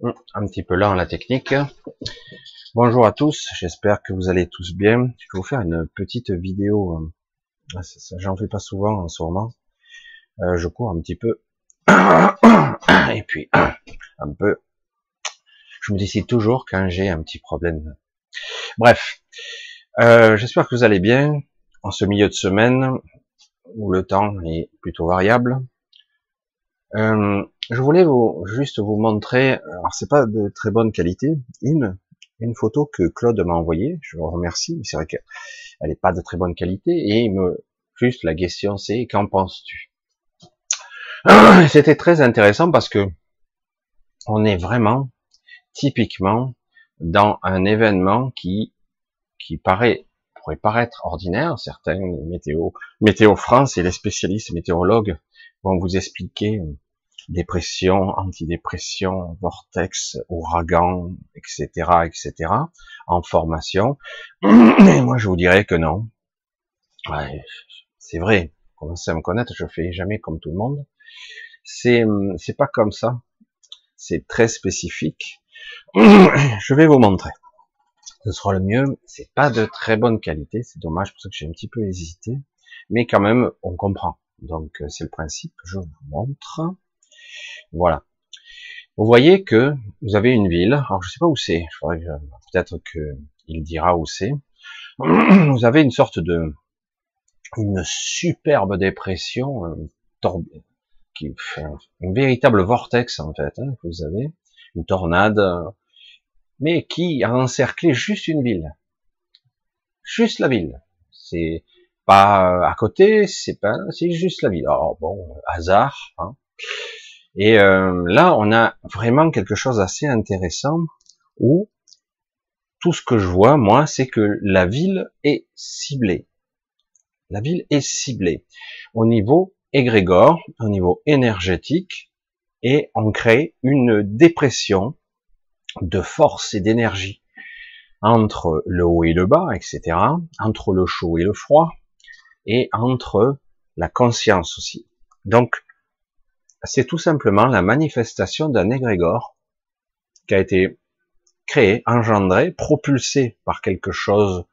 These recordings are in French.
Hum, un petit peu lent la technique. Bonjour à tous, j'espère que vous allez tous bien. Je vais vous faire une petite vidéo. Euh, j'en fais pas souvent en ce moment. Euh, je cours un petit peu. Et puis, un peu. Je me décide toujours quand j'ai un petit problème. Bref, euh, j'espère que vous allez bien en ce milieu de semaine où le temps est plutôt variable. Euh, je voulais vous, juste vous montrer, alors c'est pas de très bonne qualité, une, une photo que Claude m'a envoyée, je vous remercie, mais c'est vrai qu'elle n'est pas de très bonne qualité, et me, juste la question c'est, qu'en penses-tu? C'était très intéressant parce que on est vraiment typiquement dans un événement qui, qui paraît, pourrait paraître ordinaire, certains, météo, météo France et les spécialistes météorologues vont vous expliquer dépression, antidépression, vortex, ouragan, etc., etc., en formation. Moi, je vous dirais que non. C'est vrai. Commencez à me connaître, je fais jamais comme tout le monde. C'est, c'est pas comme ça. C'est très spécifique. Je vais vous montrer. Ce sera le mieux. C'est pas de très bonne qualité. C'est dommage pour ça que j'ai un petit peu hésité. Mais quand même, on comprend. Donc, c'est le principe. Je vous montre. Voilà. Vous voyez que vous avez une ville. Alors je sais pas où c'est. Peut-être que il dira où c'est. Vous avez une sorte de une superbe dépression, qui fait un véritable vortex en fait. Hein, que vous avez une tornade, mais qui a encerclé juste une ville, juste la ville. C'est pas à côté, c'est pas, c'est juste la ville. Alors bon, hasard. Hein. Et euh, là, on a vraiment quelque chose d'assez intéressant où tout ce que je vois, moi, c'est que la ville est ciblée. La ville est ciblée au niveau égrégore, au niveau énergétique, et on crée une dépression de force et d'énergie entre le haut et le bas, etc., entre le chaud et le froid, et entre la conscience aussi. Donc, c'est tout simplement la manifestation d'un égrégore qui a été créé, engendré, propulsé par quelque chose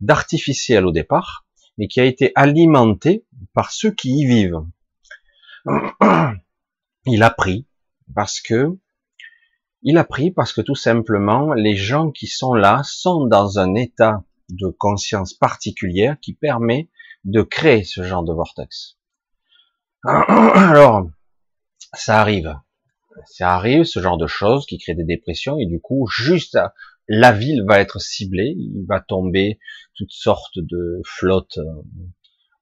d'artificiel au départ, mais qui a été alimenté par ceux qui y vivent. Il a pris parce que il a pris parce que tout simplement les gens qui sont là sont dans un état de conscience particulière qui permet de créer ce genre de vortex. Alors, ça arrive. Ça arrive, ce genre de choses qui créent des dépressions, et du coup, juste la ville va être ciblée, il va tomber toutes sortes de flottes euh,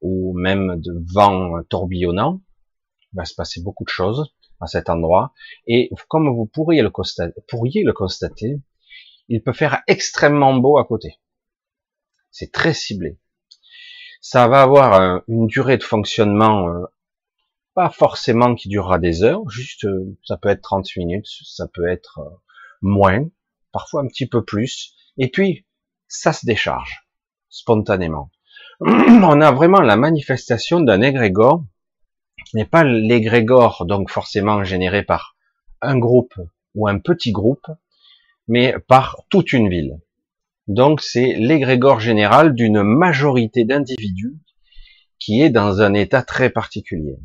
ou même de vents tourbillonnants. Il va se passer beaucoup de choses à cet endroit. Et comme vous pourriez le constater, pourriez le constater, il peut faire extrêmement beau à côté. C'est très ciblé. Ça va avoir euh, une durée de fonctionnement euh, pas forcément qui durera des heures, juste euh, ça peut être 30 minutes, ça peut être euh, moins, parfois un petit peu plus, et puis ça se décharge spontanément. On a vraiment la manifestation d'un égrégore, n'est pas l'égrégore donc forcément généré par un groupe ou un petit groupe, mais par toute une ville. Donc c'est l'égrégore général d'une majorité d'individus qui est dans un état très particulier.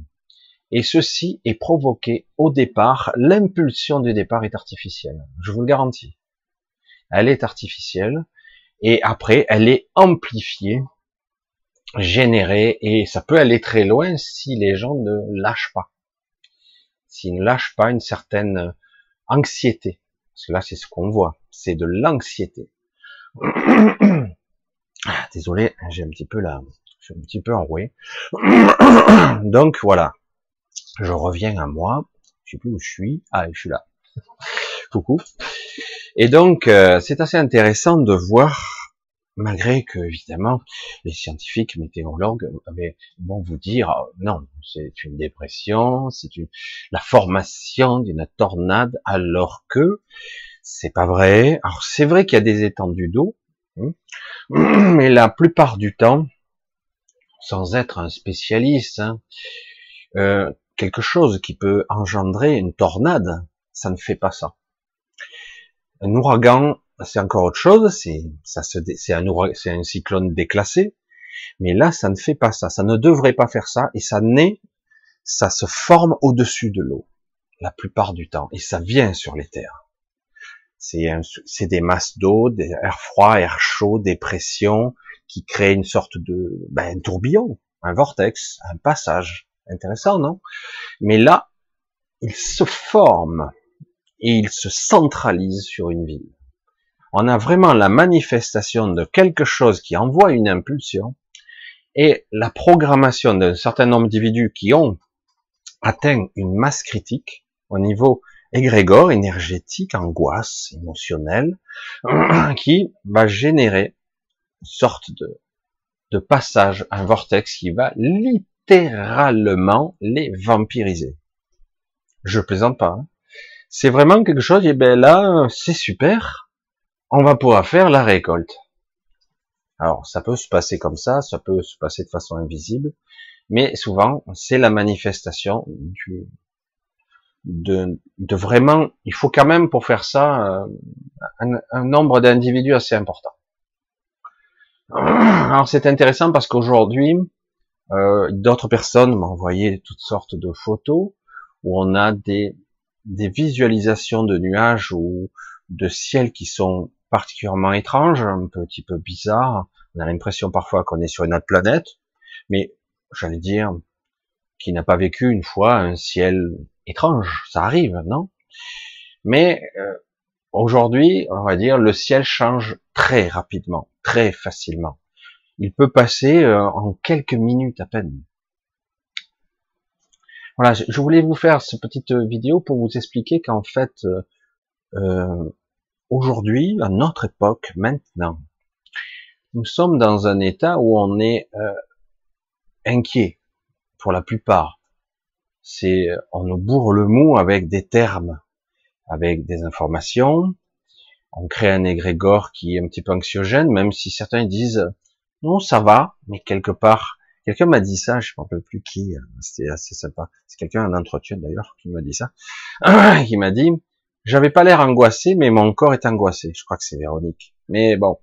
Et ceci est provoqué au départ, l'impulsion du départ est artificielle, je vous le garantis. Elle est artificielle, et après, elle est amplifiée, générée, et ça peut aller très loin si les gens ne lâchent pas. S'ils ne lâchent pas une certaine anxiété. Parce que là, c'est ce qu'on voit. C'est de l'anxiété. Ah, désolé, j'ai un petit peu là, je suis un petit peu enroué. Donc voilà je reviens à moi, je sais plus où je suis, ah je suis là, coucou. Et donc euh, c'est assez intéressant de voir, malgré que évidemment les scientifiques météorologues vont vous dire oh, non, c'est une dépression, c'est une la formation d'une tornade, alors que c'est pas vrai. Alors c'est vrai qu'il y a des étendues d'eau, hein, mais la plupart du temps, sans être un spécialiste, hein, euh, quelque chose qui peut engendrer une tornade, ça ne fait pas ça. Un ouragan, c'est encore autre chose, c'est un cyclone déclassé, mais là ça ne fait pas ça, ça ne devrait pas faire ça et ça naît, ça se forme au-dessus de l'eau la plupart du temps et ça vient sur les terres. C'est des masses d'eau, des air froid, air chaud, des pressions qui créent une sorte de ben, tourbillon, un vortex, un passage. Intéressant, non? Mais là, il se forme et il se centralise sur une ville. On a vraiment la manifestation de quelque chose qui envoie une impulsion et la programmation d'un certain nombre d'individus qui ont atteint une masse critique au niveau égrégore, énergétique, angoisse, émotionnelle, qui va générer une sorte de, de passage, un vortex qui va littéralement les vampiriser. Je plaisante pas. Hein. C'est vraiment quelque chose, et ben là, c'est super, on va pouvoir faire la récolte. Alors, ça peut se passer comme ça, ça peut se passer de façon invisible, mais souvent, c'est la manifestation du, de, vraiment, il faut quand même pour faire ça euh, un, nombre d'individus assez important. Alors c'est intéressant parce qu'aujourd'hui, euh, d'autres personnes m'ont envoyé toutes sortes de photos où on a des, des visualisations de nuages ou de ciels qui sont particulièrement étranges, un petit peu bizarres. On a l'impression parfois qu'on est sur une autre planète, mais j'allais dire, qui n'a pas vécu une fois un ciel étrange, ça arrive, non? Mais euh, aujourd'hui, on va dire, le ciel change très rapidement, très facilement. Il peut passer euh, en quelques minutes à peine. Voilà, je voulais vous faire cette petite vidéo pour vous expliquer qu'en fait, euh, aujourd'hui, à notre époque, maintenant, nous sommes dans un état où on est inquiet pour la plupart c'est on nous bourre le mou avec des termes, avec des informations. On crée un égrégore qui est un petit peu anxiogène, même si certains disent non, ça va, mais quelque part, quelqu'un m'a dit ça, je ne me rappelle plus qui, c'était assez sympa. C'est quelqu'un un entretien d'ailleurs qui m'a dit ça, qui m'a dit j'avais pas l'air angoissé, mais mon corps est angoissé. Je crois que c'est Véronique. Mais bon.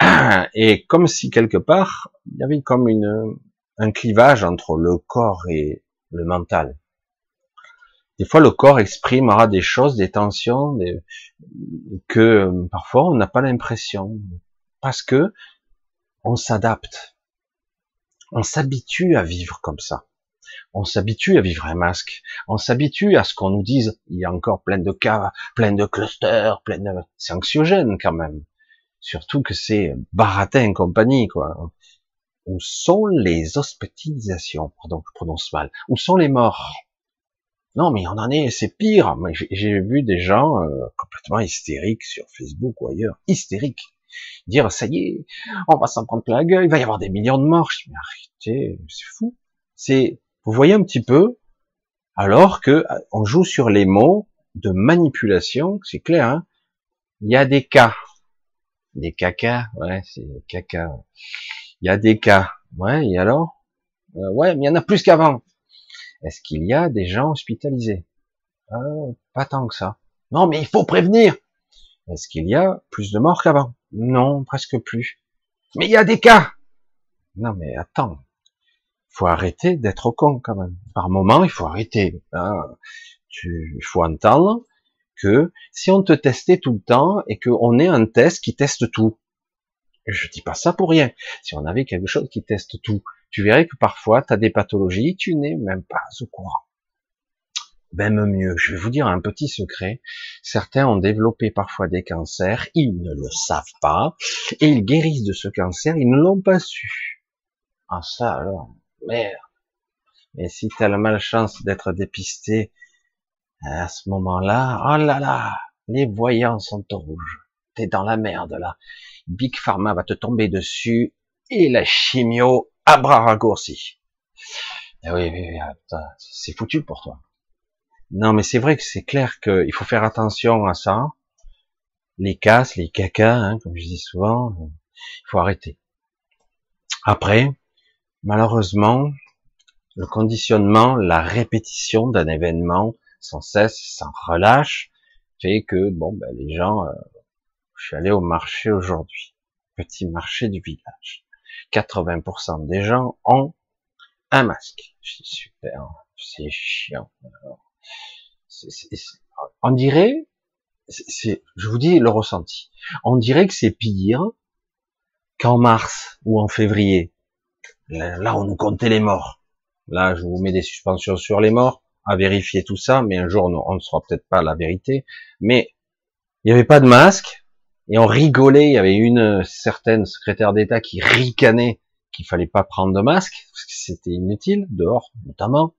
Et comme si quelque part, il y avait comme une, un clivage entre le corps et, le mental. Des fois, le corps exprimera des choses, des tensions, que euh, parfois on n'a pas l'impression, parce que on s'adapte, on s'habitue à vivre comme ça. On s'habitue à vivre un masque. On s'habitue à ce qu'on nous dise. Il y a encore plein de cas, plein de clusters, plein de. C'est anxiogène quand même. Surtout que c'est baratin et compagnie, quoi. Où sont les hospitalisations? Pardon, je prononce mal. Où sont les morts? Non, mais on en est, c'est pire. J'ai vu des gens euh, complètement hystériques sur Facebook ou ailleurs, hystériques, dire ça y est, on va s'en prendre plein la gueule, il va y avoir des millions de morts. Je dis, mais arrêtez, c'est fou. C'est, vous voyez un petit peu, alors que euh, on joue sur les mots de manipulation, c'est clair. Hein il y a des cas, des caca, ouais, c'est caca. Il y a des cas. Ouais, et alors? Euh, Ouais, mais il y en a plus qu'avant. Est-ce qu'il y a des gens hospitalisés? Euh, Pas tant que ça. Non, mais il faut prévenir. Est-ce qu'il y a plus de morts qu'avant? Non, presque plus. Mais il y a des cas. Non, mais attends. Faut arrêter d'être con quand même. Par moment, il faut arrêter. Hein. Tu, il faut entendre que si on te testait tout le temps et qu'on ait un test qui teste tout, je dis pas ça pour rien. Si on avait quelque chose qui teste tout, tu verrais que parfois tu as des pathologies, tu n'es même pas au courant. Même mieux, je vais vous dire un petit secret. Certains ont développé parfois des cancers, ils ne le savent pas, et ils guérissent de ce cancer, ils ne l'ont pas su. Ah ça alors, merde. Et si tu as la malchance d'être dépisté à ce moment-là, oh là là, les voyants sont au rouge. T'es dans la merde là. Big Pharma va te tomber dessus et la chimio à bras. Eh oui, oui, oui c'est foutu pour toi. Non, mais c'est vrai que c'est clair qu'il faut faire attention à ça. Les casses, les cacas, hein, comme je dis souvent, il faut arrêter. Après, malheureusement, le conditionnement, la répétition d'un événement sans cesse, sans relâche, fait que bon, ben, les gens. Euh, je suis allé au marché aujourd'hui, petit marché du village. 80% des gens ont un masque. Je super, c'est chiant. On dirait, je vous dis le ressenti. On dirait que c'est pire qu'en mars ou en février. Là, on nous comptait les morts. Là, je vous mets des suspensions sur les morts à vérifier tout ça, mais un jour, on ne saura peut-être pas la vérité. Mais il n'y avait pas de masque et on rigolait. Il y avait une certaine secrétaire d'État qui ricanait qu'il fallait pas prendre de masque parce que c'était inutile dehors, notamment.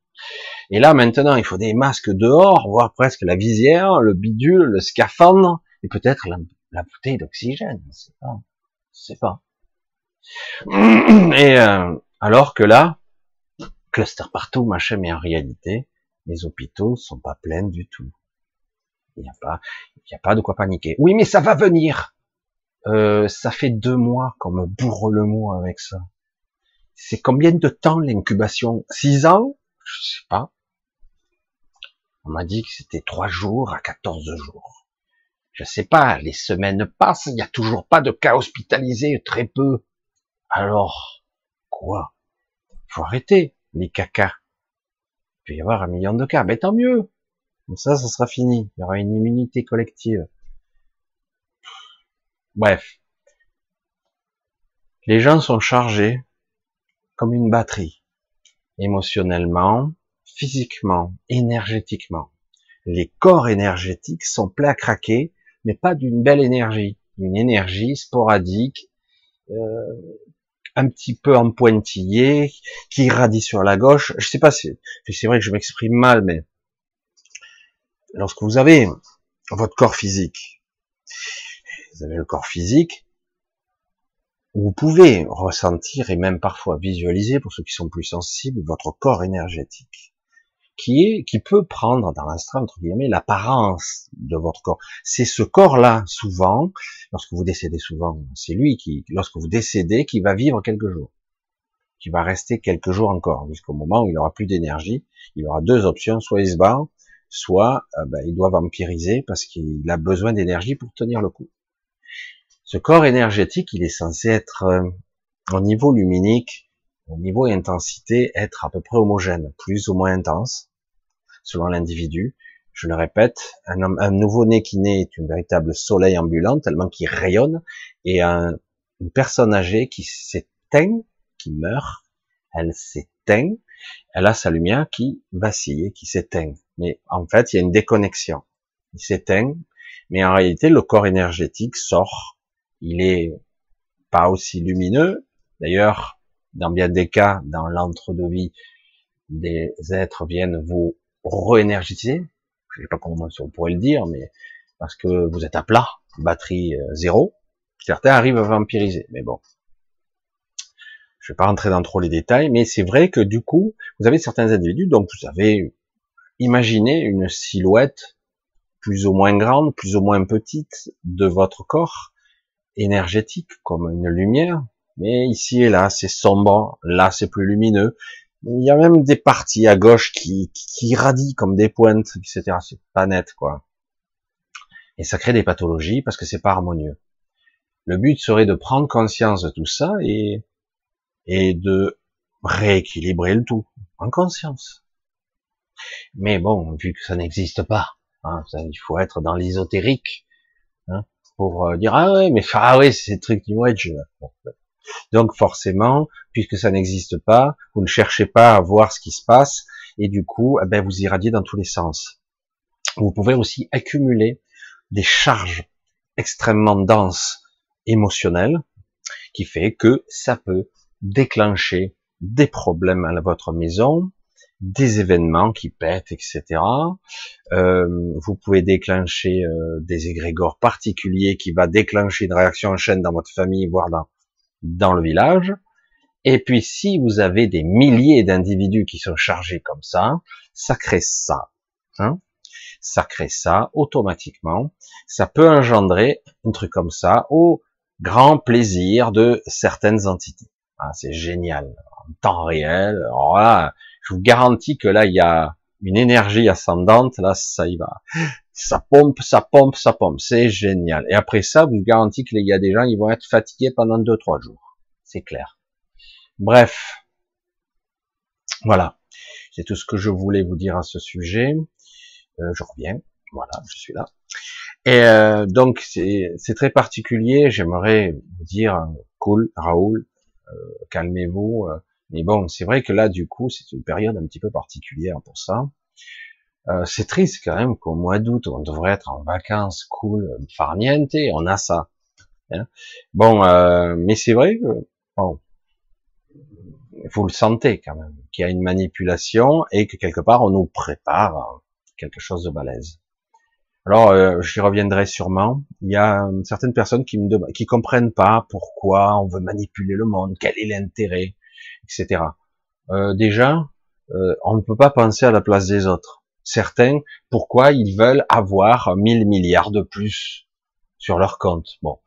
Et là, maintenant, il faut des masques dehors, voire presque la visière, le bidule, le scaphandre, et peut-être la, bouteille d'oxygène. Sais pas. Sais pas. Et euh, alors que là, cluster partout, machin, mais en réalité, les hôpitaux sont pas pleins du tout. Il n'y a pas, il a pas de quoi paniquer. Oui, mais ça va venir. Euh, ça fait deux mois qu'on me bourre le mot avec ça. C'est combien de temps l'incubation? Six ans? Je sais pas. On m'a dit que c'était trois jours à 14 jours. Je sais pas, les semaines passent, il n'y a toujours pas de cas hospitalisés, très peu. Alors, quoi? Faut arrêter les cacas. Il peut y avoir un million de cas, mais tant mieux. Comme ça, ça sera fini. Il y aura une immunité collective. Bref. Les gens sont chargés comme une batterie. Émotionnellement, physiquement, énergétiquement. Les corps énergétiques sont pleins à craquer, mais pas d'une belle énergie. Une énergie sporadique, euh, un petit peu en pointillé, qui irradie sur la gauche. Je sais pas si, c'est vrai que je m'exprime mal, mais lorsque vous avez votre corps physique, vous avez le corps physique, vous pouvez ressentir et même parfois visualiser, pour ceux qui sont plus sensibles, votre corps énergétique, qui peut prendre dans l'instant, entre guillemets, l'apparence de votre corps. C'est ce corps-là, souvent, lorsque vous décédez souvent, c'est lui qui, lorsque vous décédez, qui va vivre quelques jours, qui va rester quelques jours encore, jusqu'au moment où il aura plus d'énergie. Il aura deux options, soit il se bat, soit euh, ben, il doit vampiriser parce qu'il a besoin d'énergie pour tenir le coup. Ce corps énergétique, il est censé être euh, au niveau luminique, au niveau intensité, être à peu près homogène, plus ou moins intense, selon l'individu. Je le répète, un, nouveau-né qui naît est une véritable soleil ambulant, tellement qu'il rayonne, et un, une personne âgée qui s'éteint, qui meurt, elle s'éteint, elle a sa lumière qui vacille, qui s'éteint. Mais en fait, il y a une déconnexion. Il s'éteint, mais en réalité, le corps énergétique sort il est pas aussi lumineux. D'ailleurs, dans bien des cas, dans l'entre-deux-vie, des êtres viennent vous re-énergiser. Je sais pas comment on pourrait le dire, mais parce que vous êtes à plat, batterie euh, zéro. Certains arrivent à vampiriser, mais bon. Je vais pas rentrer dans trop les détails, mais c'est vrai que du coup, vous avez certains individus, donc vous avez imaginé une silhouette plus ou moins grande, plus ou moins petite de votre corps, énergétique, comme une lumière, mais ici et là, c'est sombre, là, c'est plus lumineux. Il y a même des parties à gauche qui, qui, radient comme des pointes, etc. C'est pas net, quoi. Et ça crée des pathologies parce que c'est pas harmonieux. Le but serait de prendre conscience de tout ça et, et de rééquilibrer le tout en conscience. Mais bon, vu que ça n'existe pas, hein, il faut être dans l'ésotérique, hein, pour euh, dire ah ouais mais ah ouais c'est truc du wedge donc forcément puisque ça n'existe pas vous ne cherchez pas à voir ce qui se passe et du coup eh ben vous irradiez dans tous les sens. Vous pouvez aussi accumuler des charges extrêmement denses émotionnelles qui fait que ça peut déclencher des problèmes à votre maison des événements qui pètent, etc. Euh, vous pouvez déclencher euh, des égrégores particuliers qui va déclencher une réaction en chaîne dans votre famille, voire dans, dans le village. Et puis si vous avez des milliers d'individus qui sont chargés comme ça, ça crée ça. Hein ça crée ça automatiquement. Ça peut engendrer un truc comme ça au grand plaisir de certaines entités. Ah, c'est génial. En temps réel. Alors je vous garantis que là, il y a une énergie ascendante, là, ça y va. Ça pompe, ça pompe, ça pompe. C'est génial. Et après ça, vous garantis qu'il y a des gens, ils vont être fatigués pendant deux, trois jours. C'est clair. Bref. Voilà. C'est tout ce que je voulais vous dire à ce sujet. Euh, je reviens. Voilà, je suis là. Et euh, donc c'est très particulier. J'aimerais vous dire, cool, Raoul, euh, calmez-vous. Euh, mais bon, c'est vrai que là, du coup, c'est une période un petit peu particulière pour ça. Euh, c'est triste quand même qu'au mois d'août, on devrait être en vacances, cool, farniente, on a ça. Hein. bon, euh, mais c'est vrai que bon, vous le sentez quand même, qu'il y a une manipulation et que quelque part on nous prépare quelque chose de balèze. Alors, euh, j'y reviendrai sûrement. Il y a certaines personnes qui me qui comprennent pas pourquoi on veut manipuler le monde, quel est l'intérêt, etc. Euh, déjà, euh, on ne peut pas penser à la place des autres. Certains, pourquoi ils veulent avoir 1000 milliards de plus sur leur compte? Bon,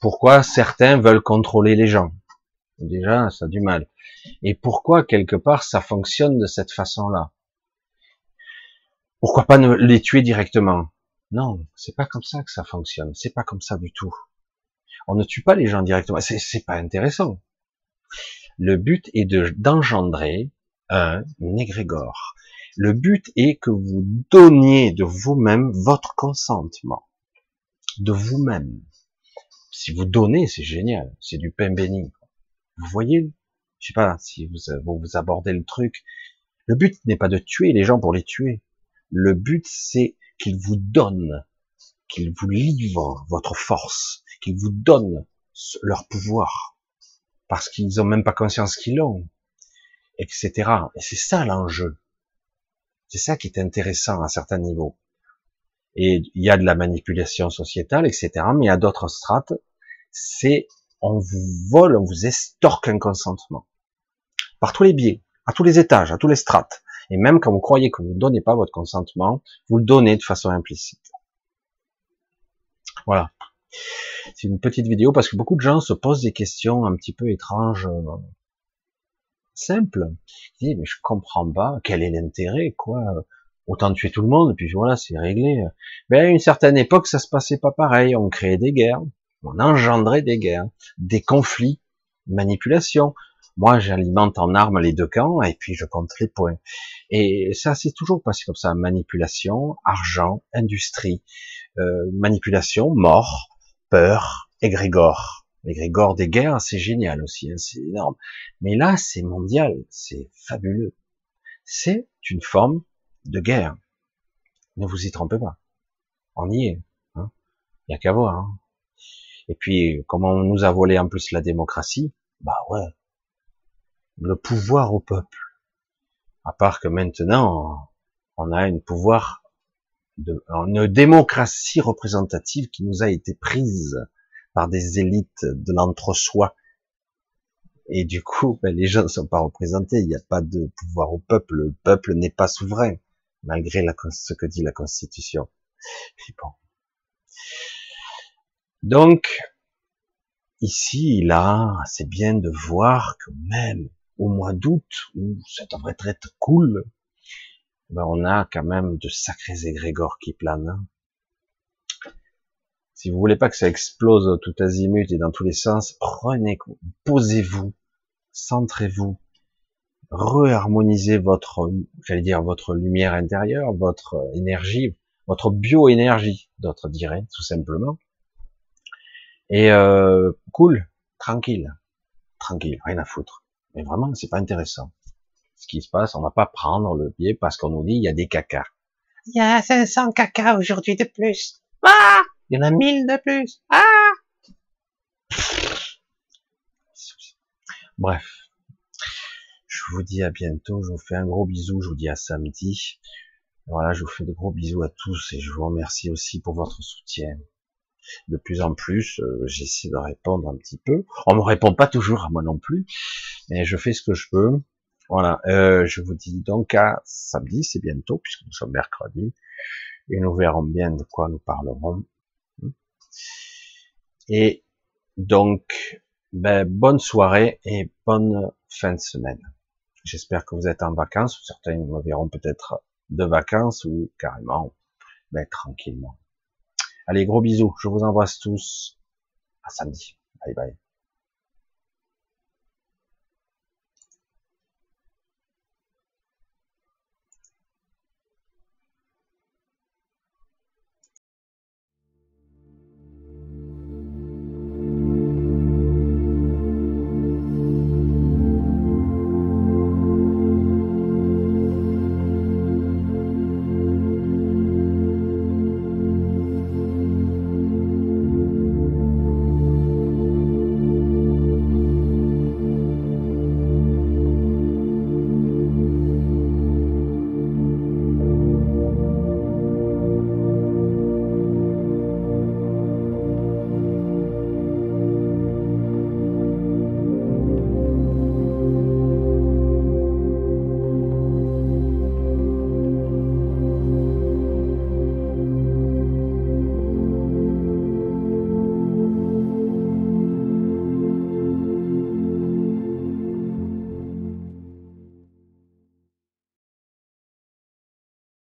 pourquoi certains veulent contrôler les gens? Déjà, ça a du mal. Et pourquoi quelque part ça fonctionne de cette façon-là? Pourquoi pas ne les tuer directement? Non, c'est pas comme ça que ça fonctionne. C'est pas comme ça du tout. On ne tue pas les gens directement. C'est pas intéressant. Le but est de d'engendrer un égrégore. Le but est que vous donniez de vous-même votre consentement. De vous-même. Si vous donnez, c'est génial. C'est du pain béni. Vous voyez? Je sais pas si vous, vous abordez le truc. Le but n'est pas de tuer les gens pour les tuer. Le but, c'est qu'ils vous donnent, qu'ils vous livrent votre force, qu'ils vous donnent leur pouvoir parce qu'ils ont même pas conscience qu'ils l'ont, etc. Et c'est ça l'enjeu. C'est ça qui est intéressant à certains niveaux. Et il y a de la manipulation sociétale, etc. Mais il y a d'autres strates. C'est on vous vole, on vous estorque un consentement par tous les biais, à tous les étages, à tous les strates. Et même quand vous croyez que vous ne donnez pas votre consentement, vous le donnez de façon implicite. Voilà. C'est une petite vidéo parce que beaucoup de gens se posent des questions un petit peu étranges, euh, simples. Ils disent, mais je comprends pas, quel est l'intérêt, quoi? Autant tuer tout le monde, puis voilà, c'est réglé. Mais à une certaine époque, ça se passait pas pareil. On créait des guerres, on engendrait des guerres, des conflits, manipulation. Moi, j'alimente en armes les deux camps, et puis je compte les points. Et ça, c'est toujours passé comme ça. Manipulation, argent, industrie, euh, manipulation, mort, peur, égrégore. L'égrégore des guerres, c'est génial aussi, hein, c'est énorme. Mais là, c'est mondial, c'est fabuleux. C'est une forme de guerre. Ne vous y trompez pas. On y est. Hein. Il n'y a qu'à voir. Hein. Et puis, comment on nous a volé en plus la démocratie? Bah ouais. Le pouvoir au peuple. À part que maintenant, on a un pouvoir une démocratie représentative qui nous a été prise par des élites de l'entre-soi. Et du coup, ben, les gens ne sont pas représentés. Il n'y a pas de pouvoir au peuple. Le peuple n'est pas souverain, malgré ce que dit la Constitution. Donc, ici, là, c'est bien de voir que même au mois d'août, où ça devrait être cool, ben on a quand même de sacrés égrégores qui planent. Hein. Si vous voulez pas que ça explose tout azimut et dans tous les sens, prenez, posez-vous, centrez-vous, reharmonisez votre, j'allais dire, votre lumière intérieure, votre énergie, votre bioénergie, d'autres diraient, tout simplement. Et euh, cool, tranquille, tranquille, rien à foutre. Mais vraiment, c'est pas intéressant ce qui se passe, on va pas prendre le pied parce qu'on nous dit il y a des cacas. Il y a 500 cacas aujourd'hui de plus. Ah Il y en a 1000 de plus. Ah Bref. Je vous dis à bientôt, je vous fais un gros bisou, je vous dis à samedi. Voilà, je vous fais de gros bisous à tous et je vous remercie aussi pour votre soutien. De plus en plus, euh, j'essaie de répondre un petit peu. On me répond pas toujours à moi non plus, mais je fais ce que je peux. Voilà, euh, je vous dis donc à samedi, c'est bientôt, puisque nous sommes mercredi, et nous verrons bien de quoi nous parlerons. Et donc, ben, bonne soirée et bonne fin de semaine. J'espère que vous êtes en vacances, certains me verront peut-être de vacances ou carrément ben, tranquillement. Allez, gros bisous. Je vous embrasse tous. À samedi. Bye bye.